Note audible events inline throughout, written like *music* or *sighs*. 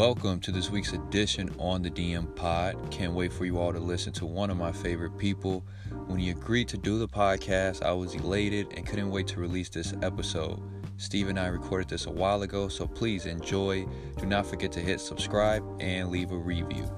Welcome to this week's edition on the DM Pod. Can't wait for you all to listen to one of my favorite people. When he agreed to do the podcast, I was elated and couldn't wait to release this episode. Steve and I recorded this a while ago, so please enjoy. Do not forget to hit subscribe and leave a review.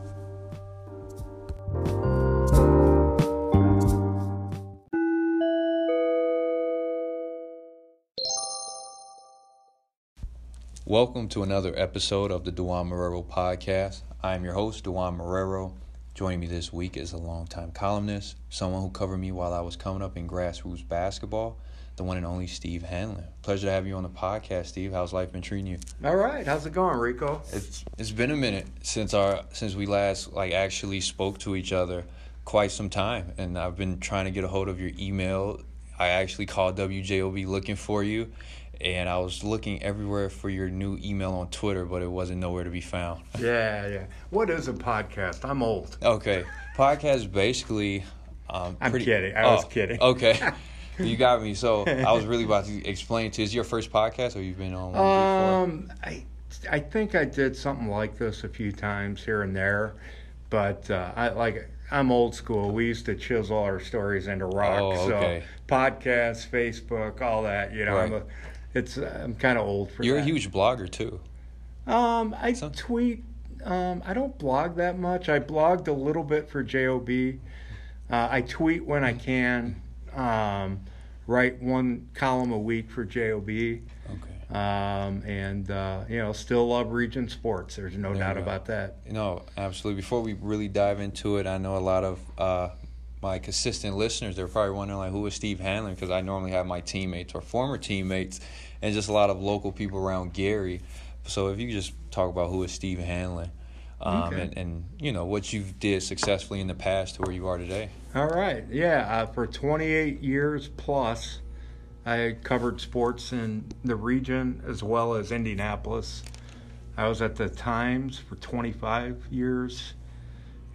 Welcome to another episode of the Duan Marrero podcast. I am your host, Duan Marrero. Joining me this week is a longtime columnist, someone who covered me while I was coming up in grassroots basketball, the one and only Steve Hanlon. Pleasure to have you on the podcast, Steve. How's life been treating you? All right, how's it going, Rico? It's it's been a minute since our since we last like actually spoke to each other, quite some time, and I've been trying to get a hold of your email. I actually called WJOB looking for you, and I was looking everywhere for your new email on Twitter, but it wasn't nowhere to be found. *laughs* Yeah, yeah. What is a podcast? I'm old. Okay, podcast basically. Um, I'm pretty- kidding. I was oh, kidding. Okay, *laughs* you got me. So I was really about to *laughs* explain to. you. Is your first podcast, or you've been on one before? Um, I, I think I did something like this a few times here and there, but uh, I like. I'm old school. We used to chisel our stories into rock. Oh, okay. So podcasts, Facebook, all that. You know, I'm a, it's I'm kind of old for You're that. a huge blogger too. Um, I So- tweet. Um, I don't blog that much. I blogged a little bit for JOB. Uh, I tweet when I can. Um, write one column a week for JOB. Okay. Um, and uh, you know, still love Region Sports. There's no There doubt about that. No, absolutely. Before we really dive into it, I know a lot of uh, my consistent listeners. They're probably wondering like, who is Steve Hanlon? Because I normally have my teammates or former teammates, and just a lot of local people around Gary. So if you just talk about who is Steve Hanlon, um, Okay. and, and you know what you did successfully in the past to where you are today. All right, yeah. Uh, for 28 years plus, I covered sports in the region as well as Indianapolis. I was at the Times for 25 years,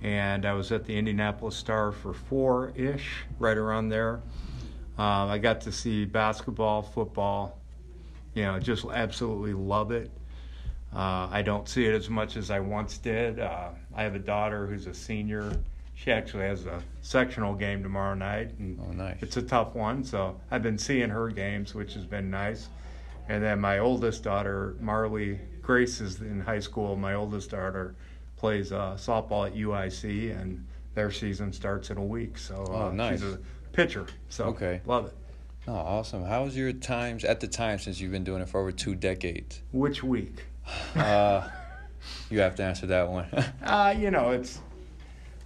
and I was at the Indianapolis Star for four ish, right around there. Um, I got to see basketball, football, you know, just absolutely love it. Uh, I don't see it as much as I once did. Uh, I have a daughter who's a senior. She actually has a sectional game tomorrow night, and Oh, nice. it's a tough one. So I've been seeing her games, which has been nice. And then my oldest daughter, Marley Grace, is in high school. My oldest daughter plays uh, softball at UIC, and their season starts in a week. So uh, Oh, nice. she's a pitcher. So Okay. love it. Oh, awesome. How was your times at the time since you've been doing it for over two decades? Which week? Uh, *laughs* you have to answer that one. *laughs* Uh, you know, it's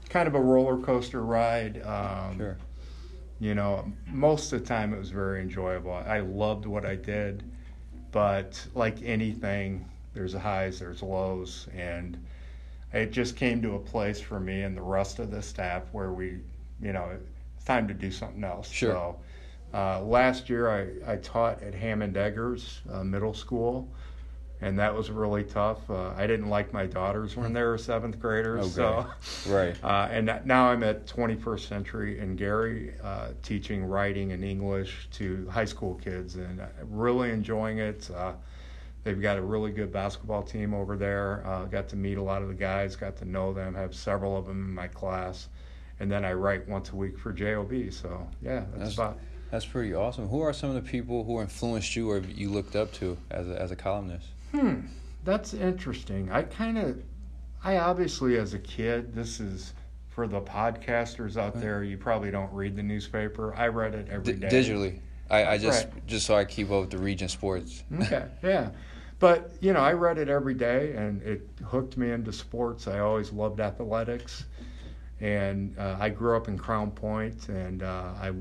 kind of a roller coaster ride. Um, sure. You know, most of the time it was very enjoyable. I loved what I did, but like anything, there's highs, there's lows, and it just came to a place for me and the rest of the staff where we, you know, it's time to do something else. Sure. So, uh, last year I, I taught at Hammond Eggers uh, Middle School, and that was really tough. Uh, I didn't like my daughters when they were seventh graders, Okay. so. *laughs* Right. *laughs* Uh, and now I'm at 21st Century in Gary, uh, teaching writing and English to high school kids, and uh, really enjoying it. They've got a really good basketball team over there. Uh, got to meet a lot of the guys, got to know them, have several of them in my class, and then I write once a week for JOB. So yeah, that's, That's- about. That's pretty awesome. Who are some of the people who influenced you or you looked up to as a, as a columnist? Hmm, that's interesting. I kind of, I obviously as a kid, this is for the podcasters out there. You probably don't read the newspaper. I read it every D- day. digitally. I, I just Right. just so I keep up with the region sports. Okay, yeah. But, you know, I read it every day and it hooked me into sports. I always loved athletics. And uh, I grew up in Crown Point and uh, I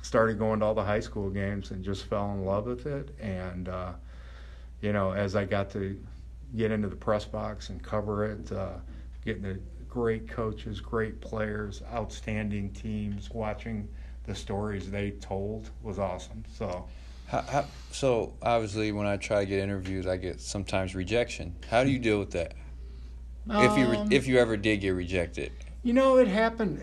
started going to all the high school games and just fell in love with it. And, uh, you know, as I got to get into the press box and cover it, uh, getting the great coaches, great players, outstanding teams, watching the stories they told was awesome. So, How, how, so obviously, when I try to get interviews, I get sometimes rejection. How do you deal with that? if you re- um, if you ever did get rejected, You know, it happened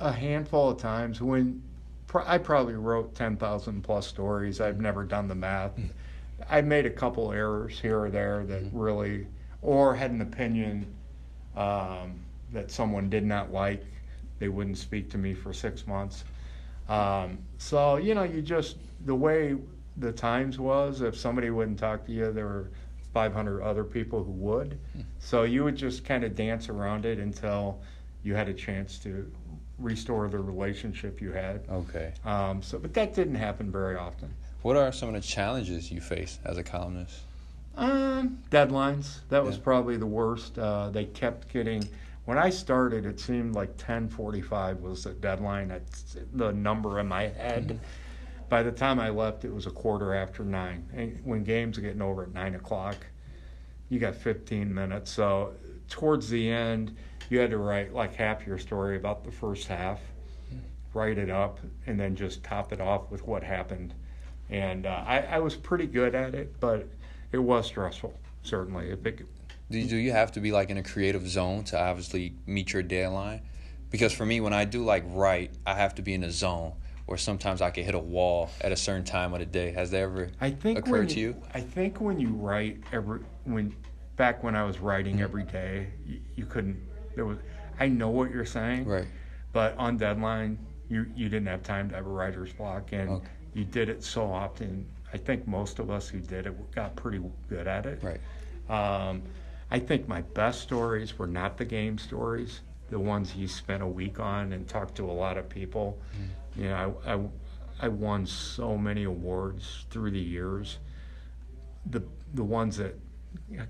a- handful of times when pro- I probably wrote 10,000 plus stories. I've never done the math. I made a couple errors here or there that really or had an opinion um, that someone did not like, they wouldn't speak to me for six months. Um, so you know, you just the way the times was, if somebody wouldn't talk to you, there were 500 other people who would. So you would just kind of dance around it until you had a chance to restore the relationship you had. Okay. Um, so, but that didn't happen very often. What are some of the challenges you face as a columnist? Um, deadlines. That was Yeah. probably the worst. Uh, they kept getting. When I started, it seemed like 10:45 was the deadline. That's the number in my head. By the time I left, it was a quarter after nine. And when games are getting over at nine o'clock, you got 15 minutes. So towards the end, you had to write like half your story about the first half, write it up, and then just top it off with what happened. And uh, I, I was pretty good at it, but it was stressful. Certainly, big. Do you, do you have to be like in a creative zone to obviously meet your deadline? Because for me, when I do like write, I have to be in a zone. Or sometimes I could hit a wall at a certain time of the day. Has that ever I think occurred when to you? I think when you write every when back when I was writing every day, you, you couldn't. There was. I know what you're saying, Right. but on deadline, you you didn't have time to have a writer's block, and Okay. you did it so often. I think most of us who did it got pretty good at it. Right. Um, I think my best stories were not the game stories, the ones you spent a week on and talked to a lot of people. You know, I, I, I won so many awards through the years. The the ones that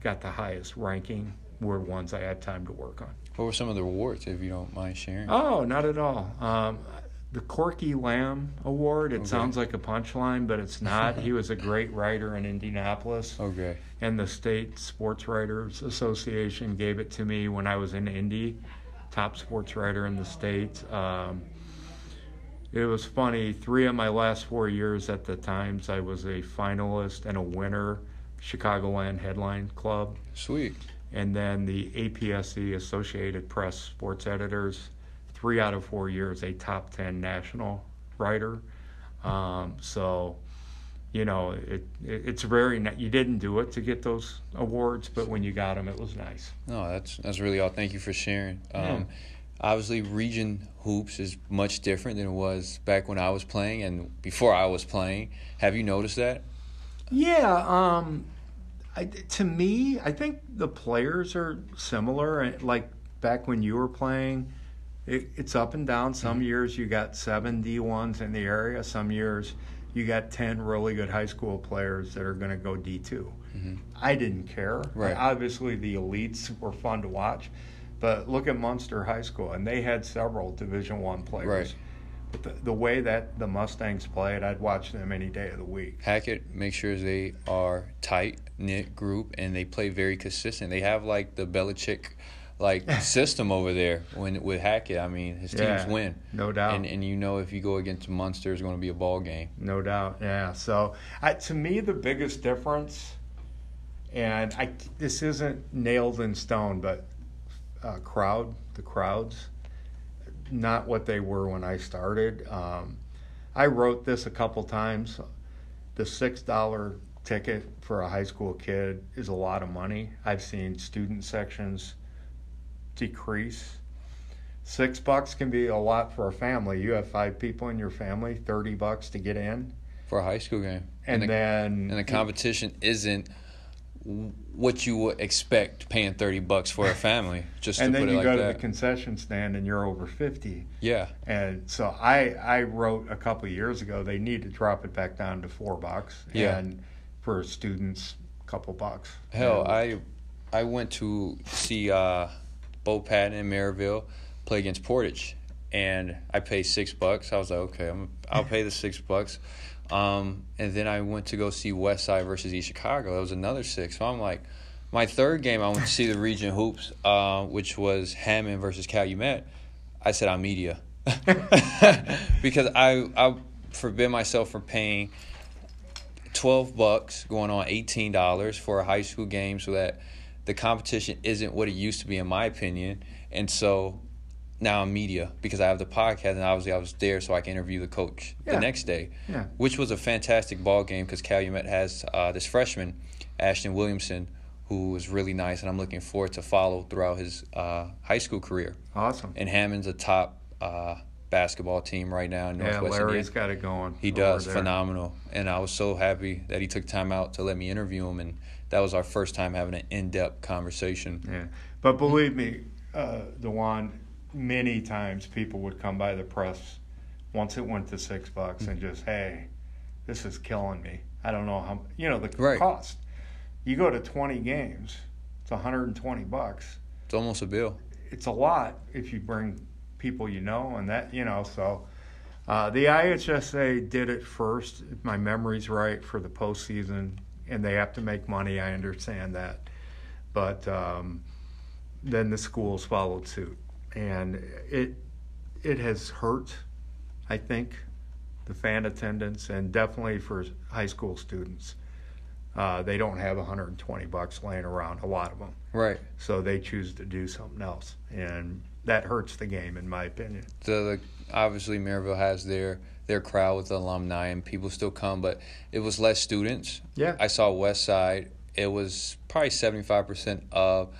got the highest ranking were ones I had time to work on. What were some of the awards, if you don't mind sharing? Oh, not at all. Um, the Corky Lamb Award. It Okay. sounds like a punchline, but it's not. he was a great writer in Indianapolis. Okay. and the state sports writers association gave it to me when i was in indy top sports writer in the state um, it was funny three of my last four years at the times i was a finalist and a winner chicagoland headline club Sweet. and then the APSE associated press sports editors three out of four years a top 10 national writer um, so you know, it, it it's very. ni- You didn't do it to get those awards, but when you got them, it was nice. No, that's that's really all. Thank you for sharing. Yeah. Obviously, region hoops is much different than it was back when I was playing and before I was playing. Have you noticed that? Yeah. Um, I, to me, I think the players are similar. and Like back when you were playing, it, it's up and down. Some years you got seven D ones in the area. Some years you got ten really good high school players that are going to go D 2 I didn't care. Right. Obviously, the elites were fun to watch, but look at Munster High School, and they had several Division One players. Right. But the, the way that the Mustangs played, I'd watch them any day of the week. Hackett makes sure they are tight knit group and they play very consistent. They have like the Belichick like *laughs* system over there when with Hackett. I mean, his teams Yeah, win, No doubt. and and you know if you go against Munster, it's going to be a ball game. No doubt, yeah. So, I, to me, the biggest difference, and I this isn't nailed in stone, but uh, crowd, the crowds, not what they were when I started. Um, I wrote this a couple times. The six dollar ticket for a high school kid is a lot of money. I've seen student sections decrease. Six bucks can be a lot for a family. You have five people in your family, thirty bucks to get in, for a high school game. and, the, then and the competition isn't what you would expect paying 30 bucks for a *laughs* family just and to then put it you like go to that. the concession stand and you're over 50 yeah. and so i i wrote a couple of years ago they need to drop it back down to four bucks Yeah. and for students a couple bucks Hell, And- I I went to see uh Bo Patton in Merrillville play against Portage and I paid 6 bucks. I was like, okay, I'm I'll pay the 6 bucks. Um, and then I went to go see West Side versus East Chicago. That was another 6. So I'm like my third game I went to see the region hoops uh, which was Hammond versus Calumet. I said I'm media. *laughs* because I I forbid myself from paying 12 bucks going on $18 for a high school game so that the competition isn't what it used to be in my opinion and so now I'm media because I have the podcast and obviously I was there so I can interview the coach Yeah. the next day Yeah. which was a fantastic ball game because Calumet has uh, this freshman Ashton Williamson who was really nice, and I'm looking forward to follow throughout his uh, high school career. Awesome. And Hammond's a top uh, basketball team right now in Yeah, Northwest Larry's Indiana. got it going. He does there. phenomenal, and I was so happy that he took time out to let me interview him, and that was our first time having an in-depth conversation. Yeah, but believe me, uh, Dewan, many times people would come by the press once it went to six bucks and just, hey, this is killing me. I don't know how you know the Right. cost. You go to twenty games, it's 120 bucks. It's almost a bill. It's a lot if you bring people you know, and that you know. So uh, the IHSA did it first, if my memory's right, for the postseason, and they have to make money. I understand that, but um, then the schools followed suit, and it it has hurt. I think the fan attendance, and definitely for high school students, uh, they don't have 120 bucks laying around. A lot of them Right. so they choose to do something else, and that hurts the game, in my opinion. the, the obviously Merrillville has their their crowd with the alumni and people still come, but it was less students. Yeah. I saw West Side. It was probably seventy five percent of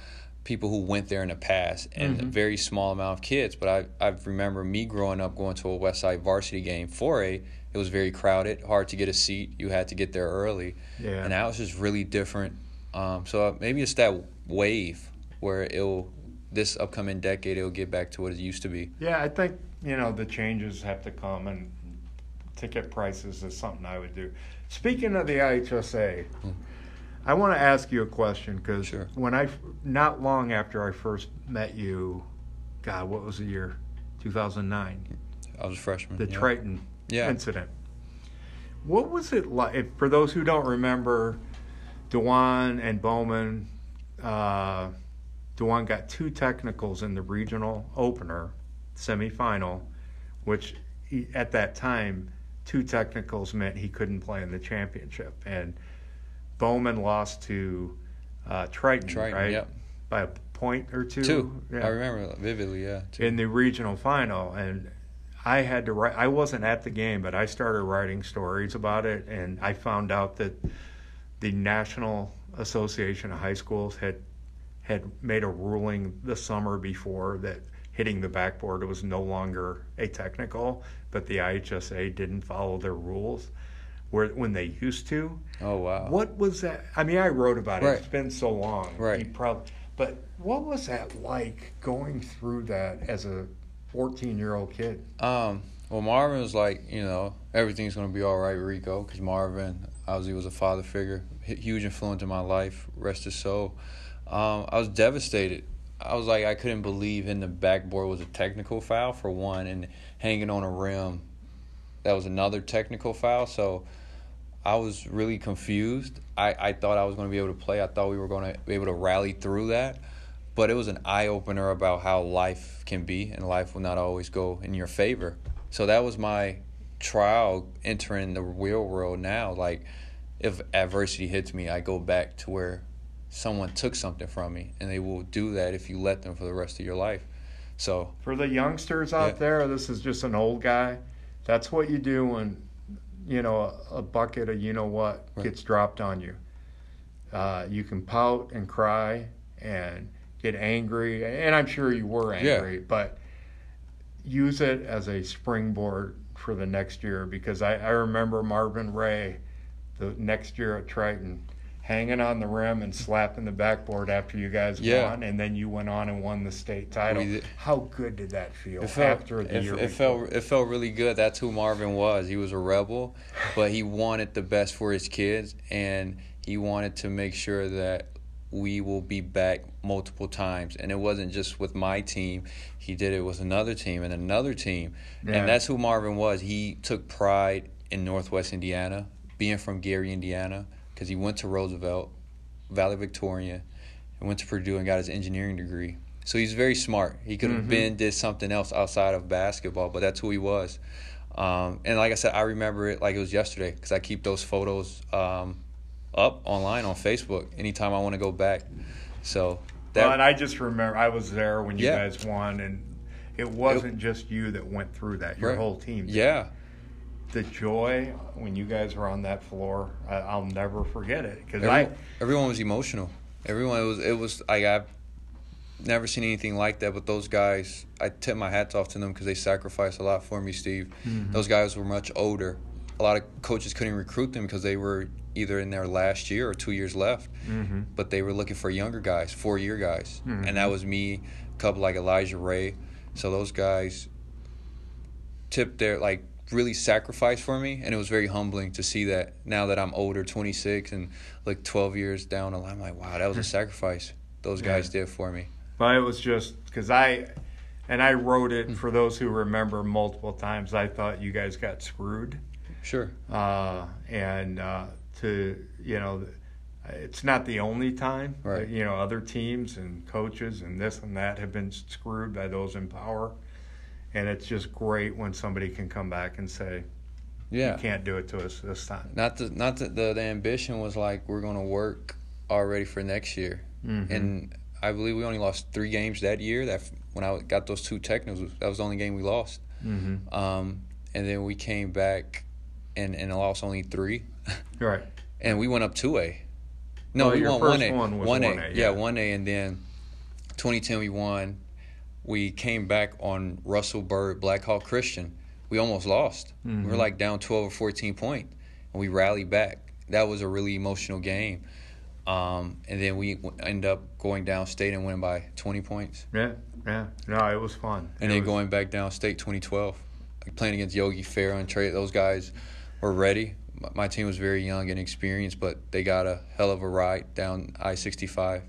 people who went there in the past, and a very small amount of kids. But I I remember me growing up going to a West Side varsity game for a. It was very crowded, hard to get a seat. You had to get there early, Yeah. and that was just really different. Um, so uh, maybe it's that wave where it'll this upcoming decade it'll get back to what it used to be. Yeah, I think you know the changes have to come, and ticket prices is something I would do. Speaking of the IHSA, hmm. I want to ask you a question because Sure. when I not long after I first met you, God, what was the year? 2009. I was a freshman. the yeah. Triton Yeah. incident. What was it like? If, for those who don't remember, Dewan and Bowman, uh, Dewan got two technicals in the regional opener semifinal, which he, at that time, two technicals meant he couldn't play in the championship. And Bowman lost to uh, Triton, Triton, right? yep. By a point or two. Two. Yeah I remember vividly. Yeah. Two. in the regional final and I had to write I wasn't at the game but I started writing stories about it and I found out that the National Association of High Schools had had made a ruling the summer before that hitting the backboard was no longer a technical but the IHSA didn't follow their rules where when they used to oh wow. what was that? I mean, I wrote about it. Right. It's been so long. Right. You probably, but what was that like going through that as a 14 year old kid? Um. Well, Marvin was like, you know, everything's gonna be all right, Rico, because Marvin obviously was a father figure, huge influence in my life. Rest his soul. Um, I was devastated. I was like, I couldn't believe in the backboard was a technical foul for one, and hanging on a rim, that was another technical foul. So I was really confused. I, I thought I was going to be able to play. I thought we were going to be able to rally through that. But it was an eye opener about how life can be, and life will not always go in your favor. So that was my trial entering the real world now. Like, if adversity hits me, I go back to where someone took something from me, and they will do that if you let them for the rest of your life. So, For the youngsters out Yeah. there, this is just an old guy. That's what you do when, you know, a, a bucket of you know what Right. gets dropped on you. Uh, you can pout and cry and get angry, and I'm sure you were Yeah. angry, but use it as a springboard for the next year because I, I remember Marvin Ray the next year at Triton hanging on the rim and slapping the backboard after you guys Yeah. won and then you went on and won the state title. Did. How good did that feel It felt, after the it, year? it before? felt it felt really good. That's who Marvin was. He was a rebel, but he wanted the best for his kids, and he wanted to make sure that we will be back multiple times. And it wasn't just with my team; he did it with another team and another team, Yeah. and that's who Marvin was. He took pride in Northwest Indiana, being from Gary, Indiana, because he went to Roosevelt, Valley Victoria, and went to Purdue and got his engineering degree. So he's very smart. He could have Mhm. been did something else outside of basketball, but that's who he was. Um, and like I said, I remember it like it was yesterday because I keep those photos um, up online on Facebook anytime I want to go back. So that well, and I just remember I was there when you Yeah. guys won, and it wasn't just you that went through that. Your Right. whole team. did. yeah, The joy when you guys were on that floor, I, I'll never forget it because I. everyone, was emotional. Everyone, it was it was like I've never seen anything like that. But those guys, I tip my hats off to them because they sacrificed a lot for me, Steve. Mhm. Those guys were much older. A lot of coaches couldn't recruit them because they were either in their last year or two years left. Mm-hmm. But they were looking for younger guys, four year guys, Mhm. and that was me. A couple like Elijah Ray. So those guys tipped their like really sacrificed for me and it was very humbling to see that now that I'm older 26 and like 12 years down the line I'm like wow that was a sacrifice those guys did for me But it was just because I, and I wrote it for those who remember multiple times. I thought you guys got screwed, sure uh, and uh, to you know, it's not the only time. Right. You know, other teams and coaches and this and that have been screwed by those in power, and it's just great when somebody can come back and say, yeah "You can't do it to us this time." not the not the, the the ambition was like we're going to work already for next year Mhm. and I believe we only lost three games that year that when I got those two technicals that was the only game we lost Mm-hmm. um, and then we came back and and lost only three *laughs* Right. and we went up two A. No, Oh, we won one A. one A. 1A, Yeah, yeah. one A, and then 2010 we won. We came back on Russell Bird, Black Hawk Christian. We almost lost. We were Mhm. like down 12 or 14 point, and we rallied back. That was a really emotional game. Um, and then we w- end up going downstate and winning by 20 points. Yeah. Yeah. No, it was fun. And It then was- going back downstate 2012, like playing against Yogi Ferrell and Trey, those guys were ready. My- My team was very young and experienced, but they got a hell of a ride down I 65.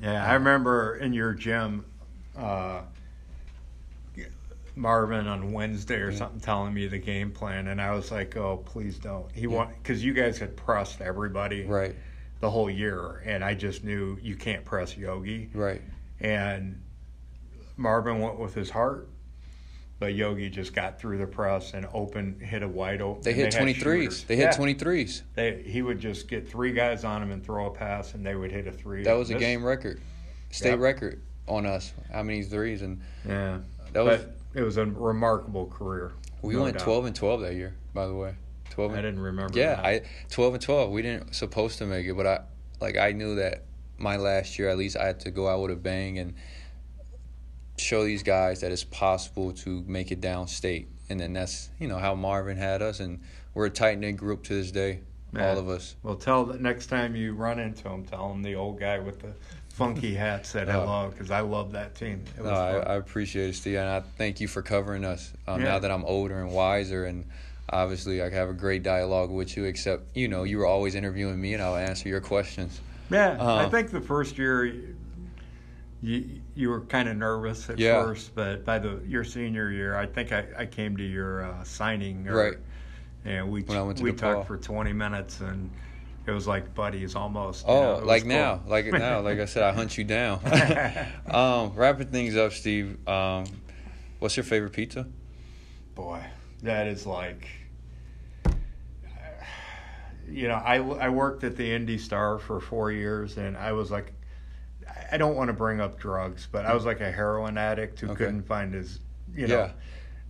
Yeah, I remember in your gym, uh, Marvin on Wednesday or something telling me the game plan, and I was like, "Oh, please don't." He want because you guys had pressed everybody Right, the whole year, and I just knew you can't press Yogi. right. And Marvin went with his heart, but Yogi just got through the press and open hit a wide open. They hit had 23s. They hit 23s. They, he would just get three guys on him and throw a pass, and they would hit a three. That was a game record, state Yep. record on us. How many threes? And Yeah, that was but it was a remarkable career. we no went doubt. 12 and 12 that year. By the way, 12. and, I didn't remember. yeah, that. I 12 and 12. We didn't supposed to make it, but I like I knew that my last year at least I had to go out with a bang and show these guys that it's possible to make it downstate. And then that's you know how Marvin had us, and we're a tight knit group to this day, Yeah. all of us. Well, tell the next time you run into him, tell him the old guy with the funky hat said Oh. hello because I love that team. It was No, I. I appreciate it, Steve, and I thank you for covering us. Um, Yeah. Now that I'm older and wiser, and obviously I have a great dialogue with you. Except you know you were always interviewing me, and I'll answer your questions. yeah, I um, think the first year. You, you were kind of nervous at Yeah. first, but by the your senior year, I think I, I came to your uh, signing. Or, Right. And we When I went to we DePaul. talked for 20 minutes, and it was like buddies almost. you know, Oh, like cool. now, like now, like I said, I hunt you down. *laughs* um, wrapping things up, Steve. Um, what's your favorite pizza? Boy, that is like, *sighs* you know, I, I worked at the Indy Star for four years, and I was like, I don't want to bring up drugs, but I was like a heroin addict who Okay. couldn't find his, you know, Yeah.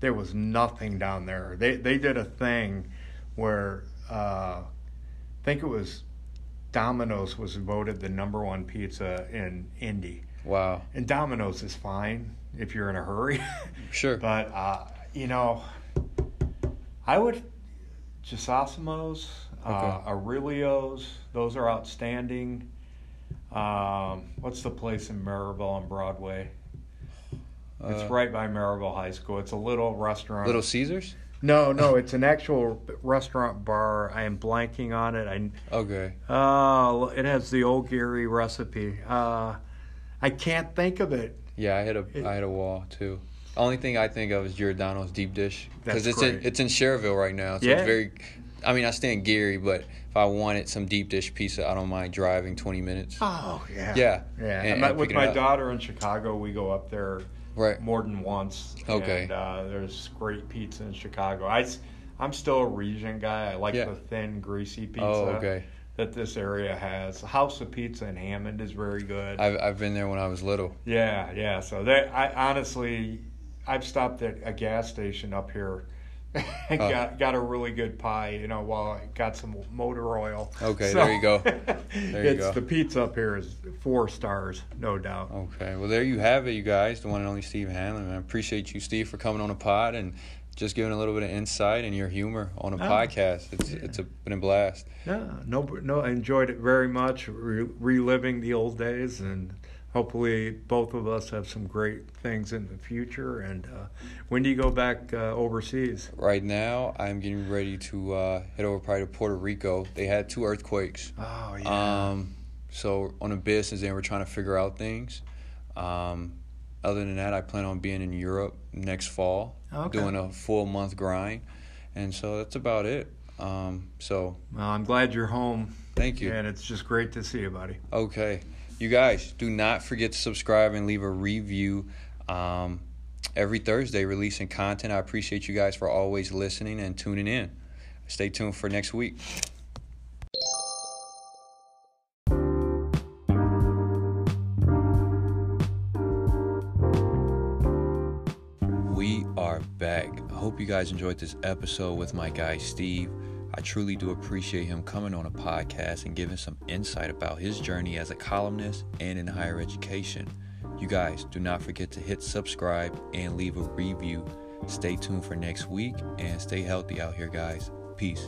there was nothing down there. They they did a thing where uh, think it was Domino's was voted the number one pizza in Indy, Wow, and Domino's is fine if you're in a hurry. *laughs* sure. But uh, you know, I would Gisosimo's, uh, Aurelio's. Those are outstanding. Um, what's the place in Merrillville on Broadway? It's Uh, right by Merrillville High School. It's a little restaurant. Little Caesars. No, no, it's an actual restaurant bar. I am blanking on it. I Okay. uh, it has the old Gary recipe. Uh, I can't think of it. Yeah, I hit a It- I hit a wall too. Only thing I think of is Giordano's deep dish because it's in it's in Schererville right now. So Yeah. it's very. I mean, I stay in Gary, but if I wanted some deep dish pizza, I don't mind driving 20 minutes. Oh yeah, Yeah. yeah. And- and with my daughter in Chicago, we go up there Right. more than once. Okay. And uh, there's great pizza in Chicago. I, I'm still a region guy. I like Yeah. the thin, greasy pizza Oh, okay. that this area has. House of Pizza in Hammond is very good. I've I've been there when I was little. yeah, yeah. So they, I honestly, I've stopped at a gas station up here I *laughs* got uh-huh. got a really good pie, you know, while I got some motor oil. Okay, there you go. *laughs* There you it's go. the pizza up here is four stars, no doubt. Okay, well there you have it, you guys. The one and only Steve Hanlon. I appreciate you, Steve, for coming on the pod and just giving a little bit of insight and your humor on a Oh, podcast. It's it's a, been a blast. Yeah, no, no, I enjoyed it very much, re- reliving the old days, and hopefully both of us have some great things in the future. And uh, when do you go back uh, overseas? Right now, I'm getting ready to uh, head over probably to Puerto Rico. They had two earthquakes. Oh yeah. Um, so on a business end, we're trying to figure out things. Um, other than that, I plan on being in Europe next fall, Okay. doing a full month grind, and so that's about it. Um, so well, I'm glad you're home, thank you. and it's just great to see you, buddy. Okay, you guys, do not forget to subscribe and leave a review. Um, every Thursday, releasing content. I appreciate you guys for always listening and tuning in. Stay tuned for next week. We are back. I hope you guys enjoyed this episode with my guy Steve. I truly do appreciate him coming on a podcast and giving some insight about his journey as a columnist and in higher education. You guys do not forget to hit subscribe and leave a review. Stay tuned for next week and stay healthy out here, guys. Peace.